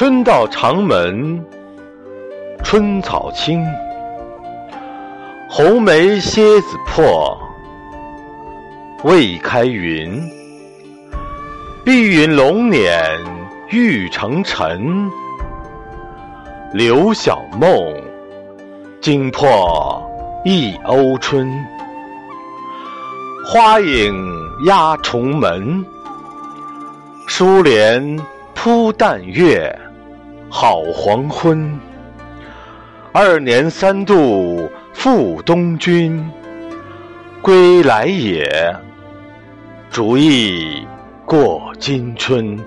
春到长门春草青，红梅蝎子破，未开云。碧云龙辇玉成尘，刘晓梦惊破一欧春。花影压重门，疏帘铺淡月，好黄昏。二年三度赴东君，归来也，逐意过今春。